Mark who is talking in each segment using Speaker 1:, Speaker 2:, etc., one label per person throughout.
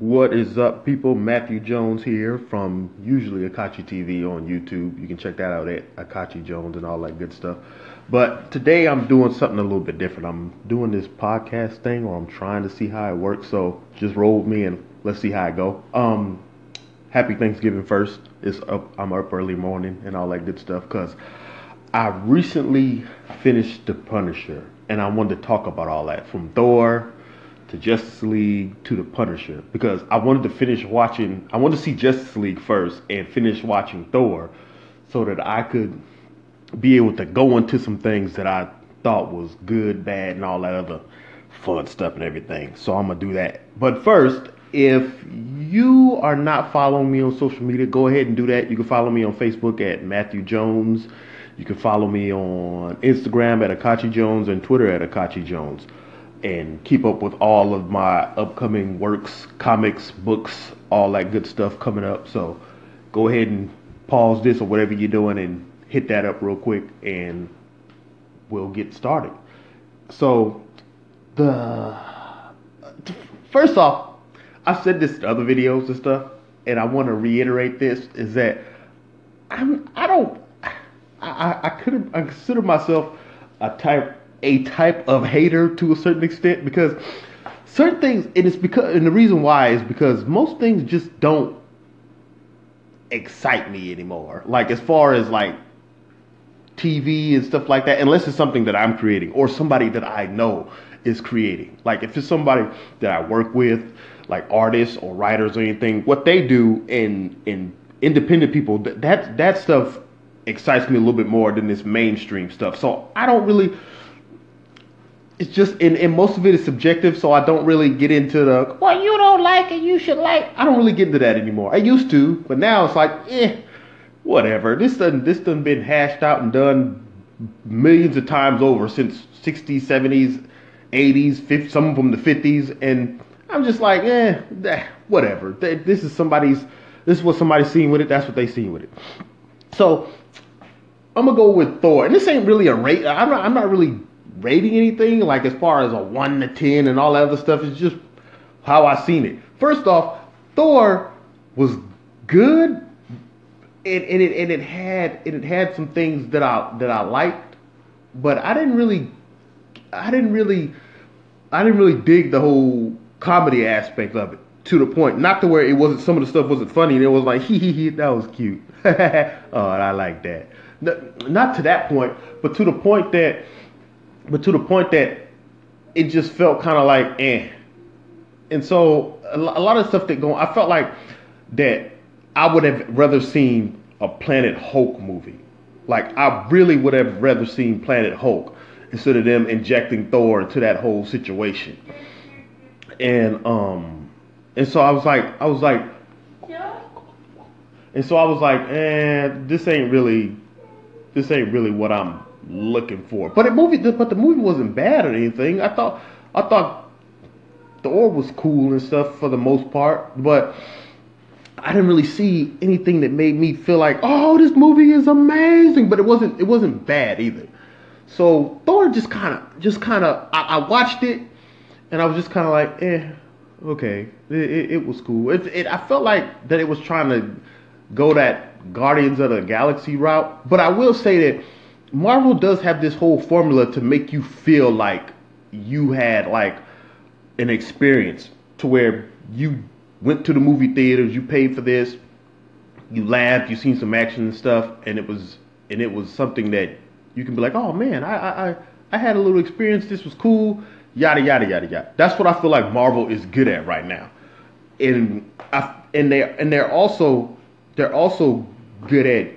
Speaker 1: What is up, people? Matthew Jones here from usually Akachi TV on YouTube. You can check that out at Akachi Jones and all that good stuff. But today I'm doing something a little bit different. I'm doing this podcast thing, or I'm trying to see how it works. So just roll with me and let's see how it go. Um, happy Thanksgiving first. It's up. I'm up early morning and all that good stuff because I recently finished The Punisher, and I wanted to talk about all that from Thor to Justice League to the Punisher because I wanted to finish watching. I wanted to see Justice League first and finish watching Thor, so that I could be able to go into some things that I thought was good, bad, and all that other fun stuff and everything. So I'm gonna do that. But first, if you are not following me on social media, go ahead and do that. You can follow me on Facebook at Matthew Jones. You can follow me on Instagram at Akachi Jones and Twitter at Akachi Jones and keep up with all of my upcoming works, comics, books, all that good stuff coming up. So go ahead and pause this or whatever you're doing and hit that up real quick and we'll get started. So the first off, I've said this in other videos and stuff, and I want to reiterate this is that I'm I don't I I could I consider myself a type a type of hater to a certain extent because certain things and it's because and the reason why is because most things just don't excite me anymore. Like as far as like TV and stuff like that, unless it's something that I'm creating or somebody that I know is creating. Like if it's somebody that I work with, like artists or writers or anything, what they do in in independent people, that that stuff excites me a little bit more than this mainstream stuff. So I don't really it's just and, and most of it is subjective, so I don't really get into the well, you don't like it, you should like. I don't really get into that anymore. I used to, but now it's like, eh, whatever. This done this done been hashed out and done millions of times over since 60s, 70s, 80s, 50, some of them the 50s, and I'm just like, eh, whatever. This is somebody's. This is what somebody's seen with it. That's what they seen with it. So I'm gonna go with Thor, and this ain't really a rate. I'm not. I'm not really rating anything, like as far as a one to ten and all that other stuff. It's just how I seen it. First off, Thor was good, and, and it and it had and it had some things that I that I liked, but I didn't really, I didn't really, I didn't really dig the whole comedy aspect of it to the point, not to where it wasn't some of the stuff wasn't funny and it was like hee hee hee that was cute. oh, I like that. Not to that point, but to the point that but to the point that it just felt kind of like eh. And so a lot of stuff that go, I felt like that I would have rather seen a Planet Hulk movie. Like I really would have rather seen Planet Hulk instead of them injecting Thor into that whole situation. And um, and so I was like, I was like, and so I was like, eh, this ain't really, this ain't really what I'm looking for. But the movie, but the movie wasn't bad or anything. I thought, I thought Thor was cool and stuff for the most part, but I didn't really see anything that made me feel like, oh, this movie is amazing. But it wasn't, it wasn't bad either. So Thor just kind of, just kind of, I, I, watched it, and I was just kind of like, eh, okay, it, it, it was cool. It, it, I felt like that it was trying to go that Guardians of the Galaxy route, but I will say that Marvel does have this whole formula to make you feel like you had like an experience to where you went to the movie theaters, you paid for this, you laughed, you seen some action and stuff, and it was and it was something that you can be like, oh man, I I I had a little experience. This was cool. Yada yada yada yada. That's what I feel like Marvel is good at right now, and I and they and they're also they're also good at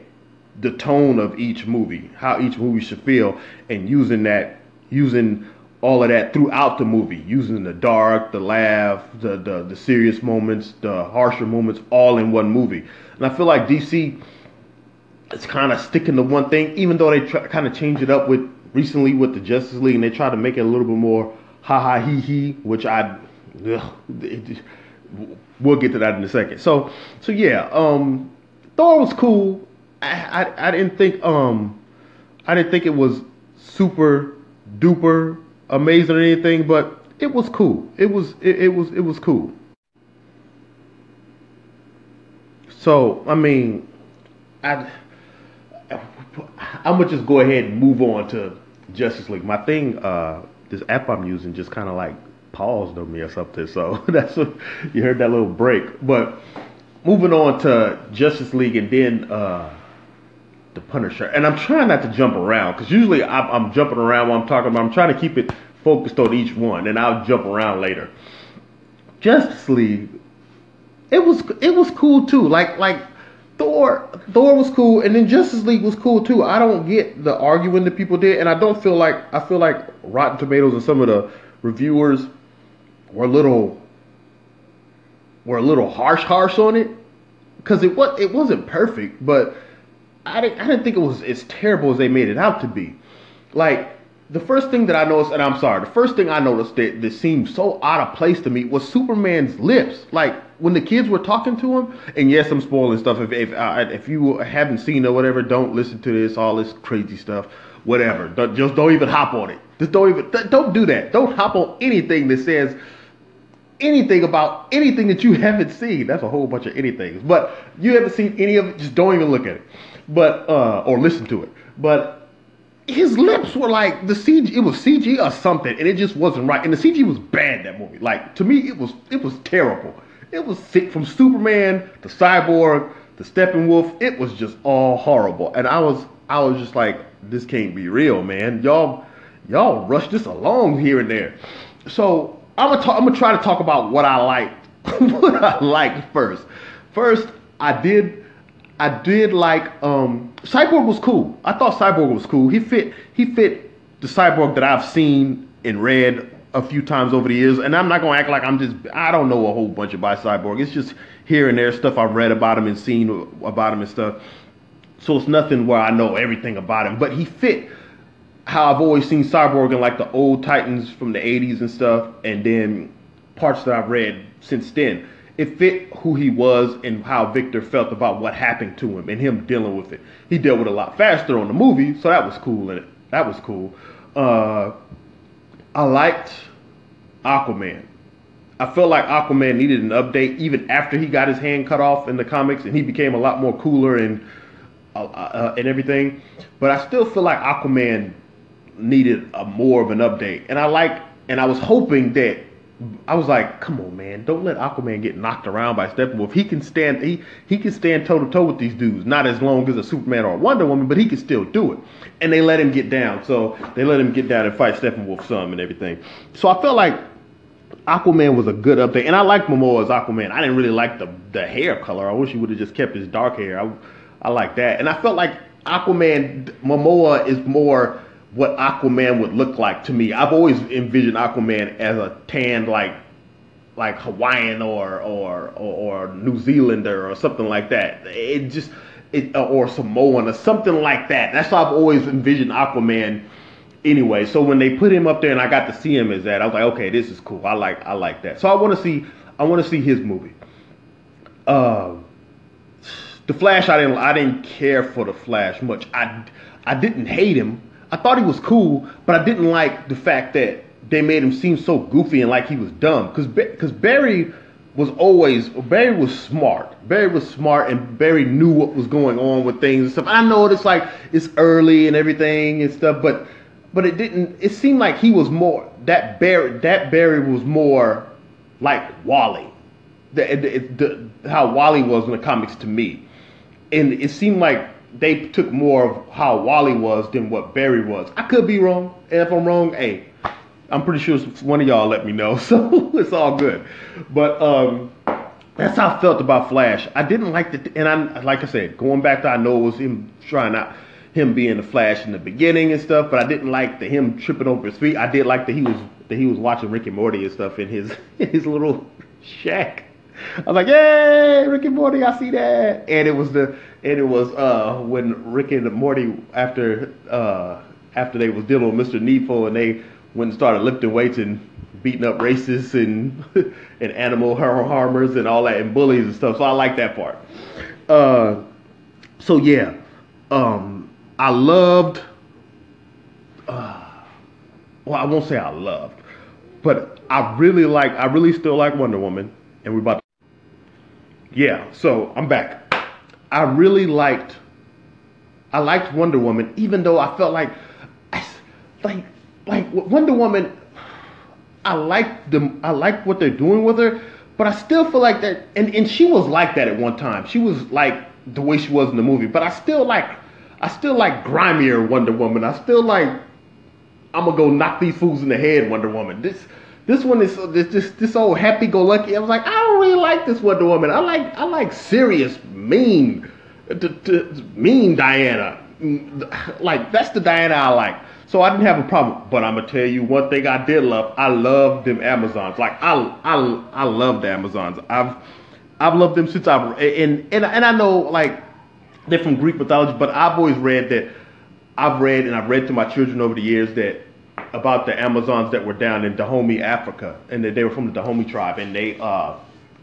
Speaker 1: the tone of each movie, how each movie should feel, and using that, using all of that throughout the movie, using the dark, the laugh, the the, the serious moments, the harsher moments, all in one movie. And I feel like DC is kind of sticking to one thing, even though they kind of change it up with recently with the Justice League, and they try to make it a little bit more ha ha he he, which I. Ugh, it, we'll get to that in a second. So, so yeah, um, Thor was cool. I, I, I didn't think um I didn't think it was super duper amazing or anything, but it was cool. It was it, it was it was cool. So I mean, I I'm gonna just go ahead and move on to Justice League. My thing, uh, this app I'm using just kind of like paused on me or something. So that's what you heard that little break. But moving on to Justice League and then uh, the Punisher. And I'm trying not to jump around because usually I'm, I'm, jumping around while I'm talking about. I'm trying to keep it focused on each one, and I'll jump around later. Justice League, it was it was cool too. Like like Thor Thor was cool, and then Justice League was cool too. I don't get the arguing that people did, and I don't feel like I feel like Rotten Tomatoes and some of the reviewers were a little were a little harsh harsh on it because it was it wasn't perfect, but I didn't I didn't think it was as terrible as they made it out to be. Like the first thing that I noticed, and I'm sorry, the first thing I noticed that, that seemed so out of place to me was Superman's lips. Like when the kids were talking to him, and yes, I'm spoiling stuff. If if, uh, if you haven't seen or whatever, don't listen to this, all this crazy stuff, whatever. Don't, just don't even hop on it. Just don't even don't do that. Don't hop on anything that says anything about anything that you haven't seen. That's a whole bunch of anythings. But you haven't seen any of it, just don't even look at it. But uh or listen to it. But his lips were like the CG. It was CG or something, and it just wasn't right. And the CG was bad that movie. Like to me, it was it was terrible. It was sick from Superman to Cyborg to Steppenwolf. It was just all horrible. And I was I was just like, this can't be real, man. Y'all y'all rush this along here and there. So I'm gonna talk, I'm gonna try to talk about what I liked. what I liked first. First, I did I did like um, Cyborg was cool. I thought Cyborg was cool. He fit he fit the Cyborg that I've seen and read a few times over the years. And I'm not gonna act like I'm just I don't know a whole bunch about Cyborg. It's just here and there stuff I've read about him and seen about him and stuff. So it's nothing where I know everything about him. But he fit how I've always seen Cyborg in like the old Titans from the 80s and stuff, and then parts that I've read since then it fit who he was and how Victor felt about what happened to him and him dealing with it. He dealt with it a lot faster on the movie, so that was cool in it. That was cool. Uh, I liked Aquaman. I felt like Aquaman needed an update even after he got his hand cut off in the comics and he became a lot more cooler and uh, uh, and everything. But I still feel like Aquaman needed a more of an update. And I like and I was hoping that I was like, come on, man, don't let Aquaman get knocked around by Steppenwolf. He can stand he he can stand toe to toe with these dudes. Not as long as a Superman or a Wonder Woman, but he can still do it. And they let him get down. So they let him get down and fight Steppenwolf some and everything. So I felt like Aquaman was a good update, and I like Momoa's Aquaman. I didn't really like the the hair color. I wish he would have just kept his dark hair. I I like that, and I felt like Aquaman Momoa is more what Aquaman would look like to me. I've always envisioned Aquaman as a tanned like like Hawaiian or or or, or New Zealander or something like that. It just it or Samoan or something like that. That's how I've always envisioned Aquaman. Anyway, so when they put him up there and I got to see him as that, I was like, okay, this is cool. I like I like that. So I want to see I want to see his movie. Uh, the Flash, I didn't I didn't care for the Flash much. I I didn't hate him I thought he was cool, but I didn't like the fact that they made him seem so goofy and like he was dumb. Because because Barry was always Barry was smart. Barry was smart and Barry knew what was going on with things and stuff. I know it's like it's early and everything and stuff, but but it didn't. It seemed like he was more that Barry. That Barry was more like Wally. The, the, the, how Wally was in the comics to me, and it seemed like they took more of how Wally was than what Barry was. I could be wrong, and if I'm wrong, hey, I'm pretty sure one of y'all let me know, so it's all good. But um, that's how I felt about Flash. I didn't like the, and I like I said, going back to I know it was him trying out him being the Flash in the beginning and stuff, but I didn't like the him tripping over his feet. I did like that he was that he was watching Rick and Morty and stuff in his his little shack. I was like, "Yay, Rick and Morty! I see that!" And it was the and it was uh, when Rick and Morty after uh, after they was dealing with Mr. Needful and they went and started lifting weights and beating up racists and and animal harmers and all that and bullies and stuff. So I like that part. Uh, so yeah, um, I loved. Uh, well, I won't say I loved, but I really like. I really still like Wonder Woman, and we're about. To, yeah, so I'm back. I really liked I liked Wonder Woman, even though I felt like like like Wonder Woman. I like them. I like what they're doing with her, but I still feel like that. And and she was like that at one time. She was like the way she was in the movie. But I still like I still like grimier Wonder Woman. I still like I'm gonna go knock these fools in the head Wonder Woman. This this one is this this, this old happy go lucky. I was like I don't really like this Wonder Woman. I like I like serious mean uh, to, to mean Diana. Mm, like that's the Diana I like. So I didn't have a problem. But I'm gonna tell you one thing I did love. I love them Amazons. Like I I I love the Amazons. I've I've loved them since I've and and and I know like they're from Greek mythology, but I've always read that I've read and I've read to my children over the years that about the Amazons that were down in Dahomey, Africa, and that they were from the Dahomey tribe, and they uh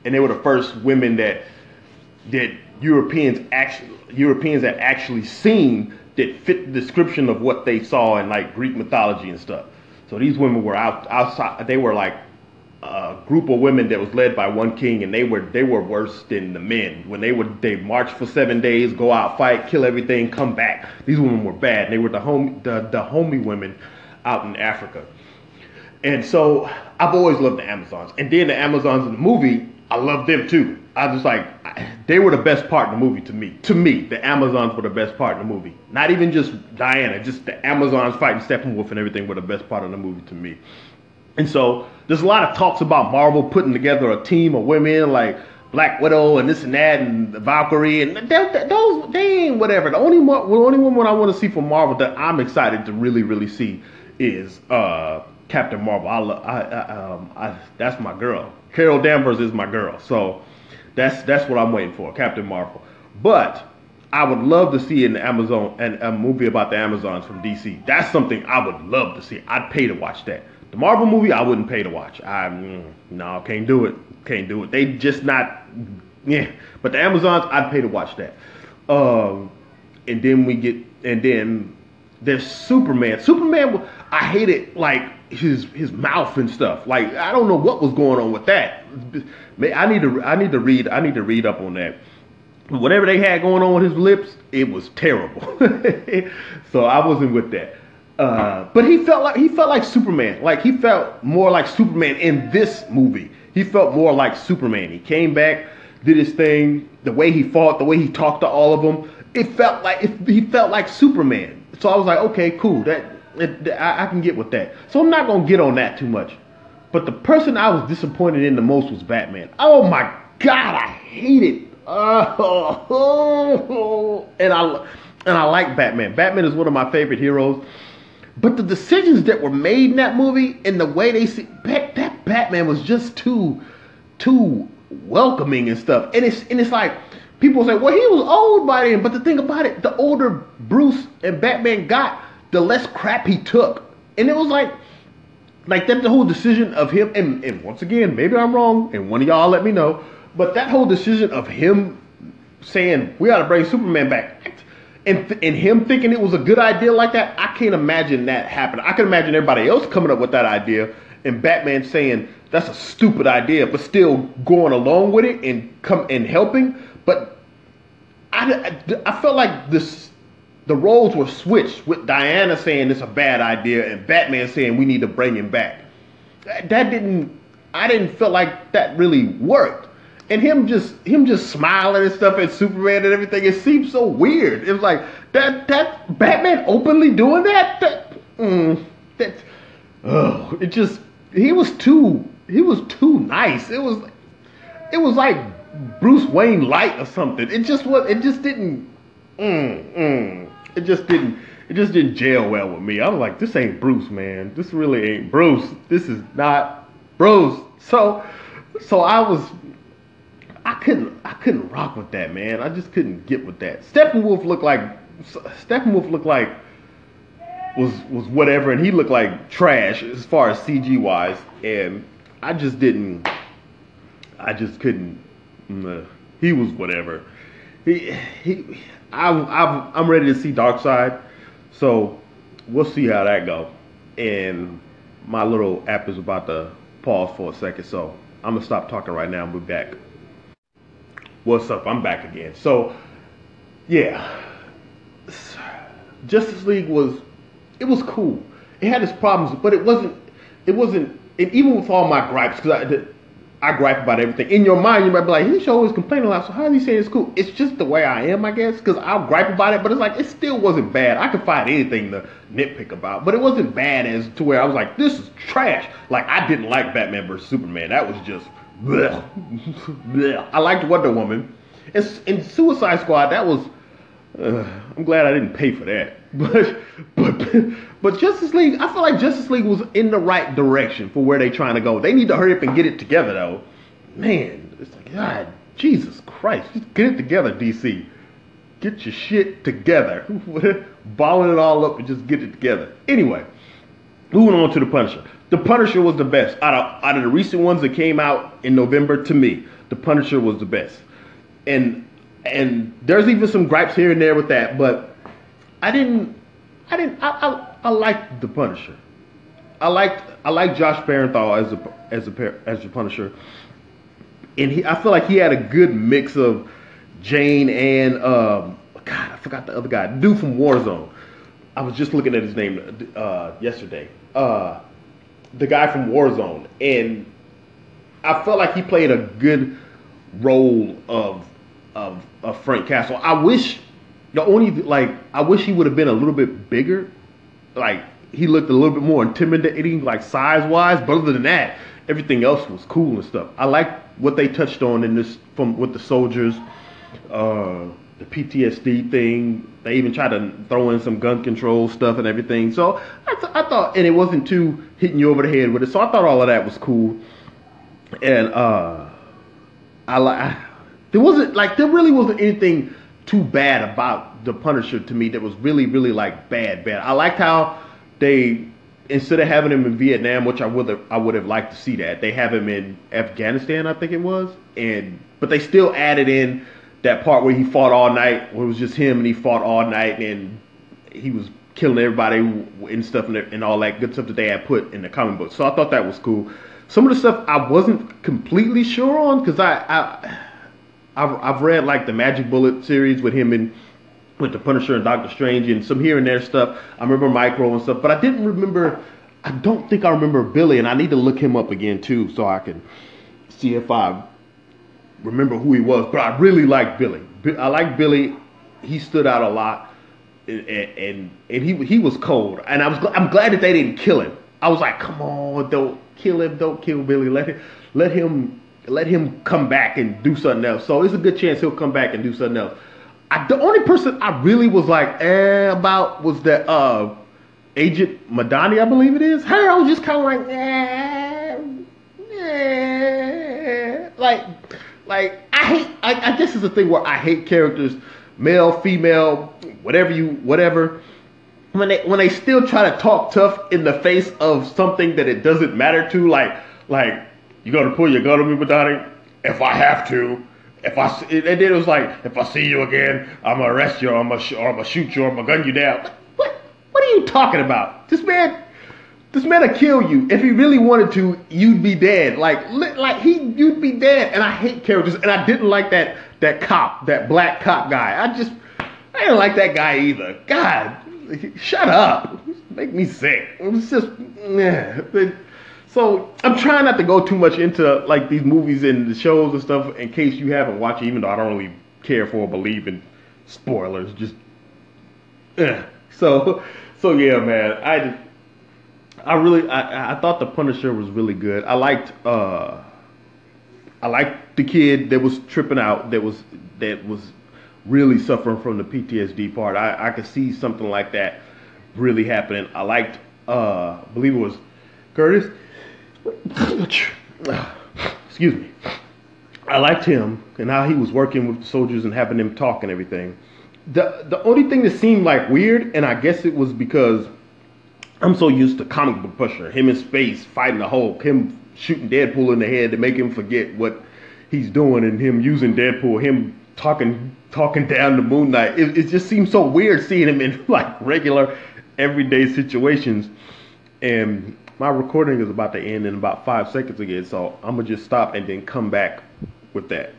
Speaker 1: and they were the first women that that Europeans actually Europeans had actually seen that fit the description of what they saw in like Greek mythology and stuff. So these women were out outside. They were like a group of women that was led by one king, and they were they were worse than the men. When they would they march for seven days, go out, fight, kill everything, come back. These women were bad. They were the home the the homey women out in Africa. And so I've always loved the Amazons. And then the Amazons in the movie, I love them too. I was like, they were the best part in the movie to me. To me, the Amazons were the best part in the movie. Not even just Diana, just the Amazons fighting Steppenwolf and everything were the best part of the movie to me. And so there's a lot of talks about Marvel putting together a team of women like Black Widow and this and that and Valkyrie and those they ain't whatever. The only the only woman I want to see from Marvel that I'm excited to really really see is uh, Captain Marvel. I, I, I, um, I that's my girl. Carol Danvers is my girl. So that's that's what I'm waiting for, Captain Marvel. But I would love to see an Amazon and a movie about the Amazons from DC. That's something I would love to see. I'd pay to watch that. The Marvel movie, I wouldn't pay to watch. I mm, no, can't do it. Can't do it. They just not. Yeah, but the Amazons, I'd pay to watch that. Um, and then we get, and then there's Superman. Superman, I hated like his his mouth and stuff. Like I don't know what was going on with that. I need to I need to read I need to read up on that. Whatever they had going on with his lips, it was terrible. so I wasn't with that. Uh, but he felt like he felt like Superman. Like he felt more like Superman in this movie. He felt more like Superman. He came back, did his thing. The way he fought, the way he talked to all of them, it felt like it, he felt like Superman. So I was like, okay, cool. That it, I, I can get with that. So I'm not gonna get on that too much. But the person I was disappointed in the most was Batman. Oh my God, I hate it. Oh, and I and I like Batman. Batman is one of my favorite heroes. But the decisions that were made in that movie and the way they see that, that Batman was just too too welcoming and stuff. And it's and it's like people say, well, he was old by then. But the thing about it, the older Bruce and Batman got, the less crap he took. And it was like, like that the whole decision of him, and, and once again, maybe I'm wrong, and one of y'all let me know, but that whole decision of him saying we got to bring Superman back, and and him thinking it was a good idea like that, I can't imagine that happening. I can imagine everybody else coming up with that idea, and Batman saying that's a stupid idea, but still going along with it and come and helping. But I, I, felt like this the roles were switched with Diana saying it's a bad idea and Batman saying we need to bring him back. That, that didn't I didn't feel like that really worked. And him just him just smiling and stuff at Superman and everything, it seemed so weird. It was like that that Batman openly doing that? That mm, that oh it just he was too he was too nice. It was it was like Bruce Wayne light or something. It just was it just didn't mm, mm it just didn't it just didn't gel well with me. I was like, this ain't Bruce, man. This really ain't Bruce. This is not Bruce. So so I was I couldn't I couldn't rock with that, man. I just couldn't get with that. Steppenwolf looked like Steppenwolf looked like was was whatever, and he looked like trash as far as CG wise, and I just didn't. I just couldn't. Mm, uh, he was whatever. He he I'm, I'm, I'm ready to see Darkseid. So we'll see how that go. And my little app is about to pause for a second. So I'm to stop talking right now and be back. What's up? I'm back again. So yeah, Justice League was it was cool. It had its problems, but it wasn't it wasn't. And even with all my gripes, because I gripe about everything. In your mind, you might be like, he's always complaining a lot. So how is he saying it's cool? It's just the way I am, I guess. Because I'll gripe about it, but it's like it still wasn't bad. I could find anything to nitpick about, but it wasn't bad as to where I was like, this is trash. Like I didn't like Batman vs Superman. That was just. Bleh. bleh. I liked Wonder Woman. And in Suicide Squad, that was. Uh, I'm glad I didn't pay for that. But but but Justice League, I feel like Justice League was in the right direction for where they're trying to go. They need to hurry up and get it together though. Man, it's like God, Jesus Christ, just get it together, DC. Get your shit together. Balling it all up and just get it together. Anyway, moving on to the Punisher. The Punisher was the best out of out of the recent ones that came out in November. To me, the Punisher was the best, and and there's even some gripes here and there with that, but I didn't, I didn't, I, I, I liked the Punisher. I liked, I liked Josh Bernthal as a, as a, as the Punisher, and he, I feel like he had a good mix of Jane and, um, God, I forgot the other guy, dude from Warzone. I was just looking at his name uh, yesterday. Uh, the guy from Warzone, and I felt like he played a good role of of, of Frank Castle. I wish the only like I wish he would have been a little bit bigger. Like he looked a little bit more intimidating, like size wise. But other than that, everything else was cool and stuff. I like what they touched on in this from with the soldiers, uh, the PTSD thing. They even tried to throw in some gun control stuff and everything. So I, th- I thought, and it wasn't too hitting you over the head with it. So I thought all of that was cool. And uh, I like there wasn't like there really wasn't anything too bad about the Punisher to me that was really, really like bad, bad. I liked how they instead of having him in Vietnam, which I would have, I would have liked to see that they have him in Afghanistan, I think it was, and but they still added in that part where he fought all night, where it was just him and he fought all night and he was killing everybody and stuff and, all that good stuff that they had put in the comic book. So I thought that was cool. Some of the stuff I wasn't completely sure on because I, I I've I've read like the Magic Bullet series with him and with the Punisher and Doctor Strange and some here and there stuff. I remember Micro and stuff, but I didn't remember. I don't think I remember Billy, and I need to look him up again too, so I can see if I remember who he was. But I really like Billy. I like Billy. He stood out a lot, and and, and he he was cold, and I was I'm glad that they didn't kill him. I was like, come on, don't kill him, don't kill Billy. Let him let him let him come back and do something else. So it's a good chance he'll come back and do something else. I, the only person I really was like eh, about was that uh, Agent Madani, I believe it is. Her, I was just kind of like, eh, eh. like, like I hate. I, I guess it's a thing where I hate characters, male, female, whatever you, whatever. When they when they still try to talk tough in the face of something that it doesn't matter to, like like you gonna pull your gun on me, Madani? If I have to. If I and then it was like, if I see you again, I'm gonna arrest you, or I'm gonna, sh- or I'm gonna shoot you, or I'm gonna gun you down. What? What are you talking about? This man, this man will kill you. If he really wanted to, you'd be dead. Like, like he, you'd be dead. And I hate characters, and I didn't like that that cop, that black cop guy. I just, I didn't like that guy either. God, shut up. Make me sick. It was just, yeah. So I'm trying not to go too much into like these movies and the shows and stuff in case you haven't watched it, even though I don't really care for or believe in spoilers. Just eh. so so yeah, man. I I really I, I thought the Punisher was really good. I liked uh I liked the kid that was tripping out that was that was really suffering from the PTSD part. I, I could see something like that really happening. I liked uh I believe it was Curtis excuse me. I liked him and how he was working with the soldiers and having them talk and everything. The the only thing that seemed like weird, and I guess it was because I'm so used to comic book pusher, him in space fighting the Hulk, him shooting Deadpool in the head to make him forget what he's doing, and him using Deadpool, him talking talking down to Moon Knight. It, it just seems so weird seeing him in like regular everyday situations. And my recording is about to end in about five seconds again, so I'm gonna just stop and then come back with that.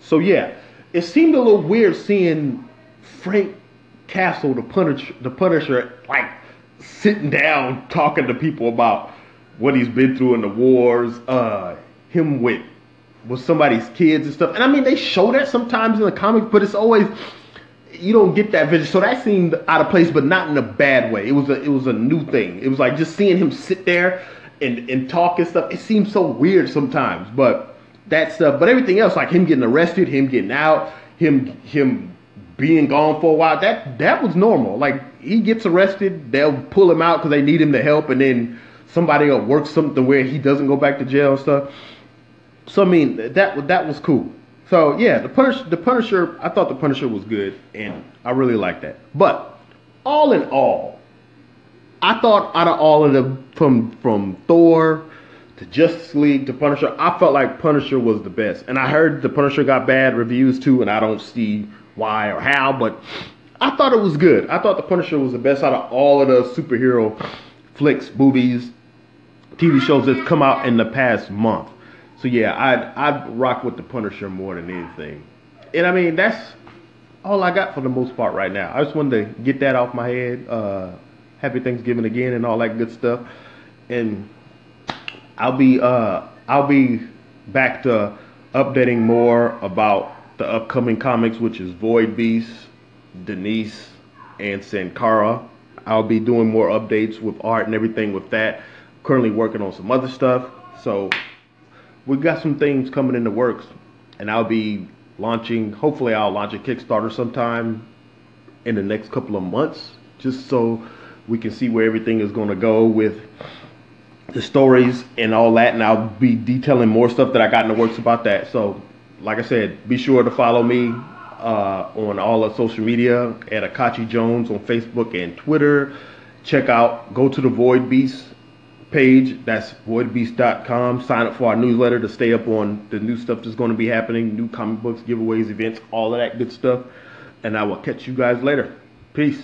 Speaker 1: So yeah, it seemed a little weird seeing Frank Castle, the Punisher, the Punisher, like sitting down talking to people about what he's been through in the wars. Uh, him with with somebody's kids and stuff. And I mean, they show that sometimes in the comics, but it's always you don't get that vision. So that seemed out of place, but not in a bad way. It was a it was a new thing. It was like just seeing him sit there and and talk and stuff. It seems so weird sometimes, but that stuff. But everything else, like him getting arrested, him getting out, him him being gone for a while, that that was normal. Like he gets arrested, they'll pull him out because they need him to help, and then somebody will work something where he doesn't go back to jail and stuff. So I mean that that was cool. So yeah, the Punisher, the Punisher, I thought the Punisher was good, and I really liked that. But all in all, I thought out of all of them, from from Thor to Justice League to Punisher, I felt like Punisher was the best. And I heard the Punisher got bad reviews too, and I don't see why or how, but I thought it was good. I thought the Punisher was the best out of all of the superhero flicks, movies, TV shows that's come out in the past month. So yeah, I'd I'd rock with the Punisher more than anything. And I mean that's all I got for the most part right now. I just wanted to get that off my head. Uh, happy Thanksgiving again and all that good stuff. And I'll be uh I'll be back to updating more about the upcoming comics, which is Void Beast, Denise, and Sankara. I'll be doing more updates with art and everything with that. Currently working on some other stuff. So we've got some things coming in the works. And I'll be launching, hopefully I'll launch a Kickstarter sometime in the next couple of months. Just so we can see where everything is going to go with the stories and all that. And I'll be detailing more stuff that I got in the works about that. So like I said, be sure to follow me uh, on all of social media at Akachi Jones on Facebook and Twitter. Check out, go to the Void Beast page. That's voidbeast.com. Sign up for our newsletter to stay up on the new stuff that's going to be happening, new comic books, giveaways, events, all of that good stuff. And I will catch you guys later. Peace.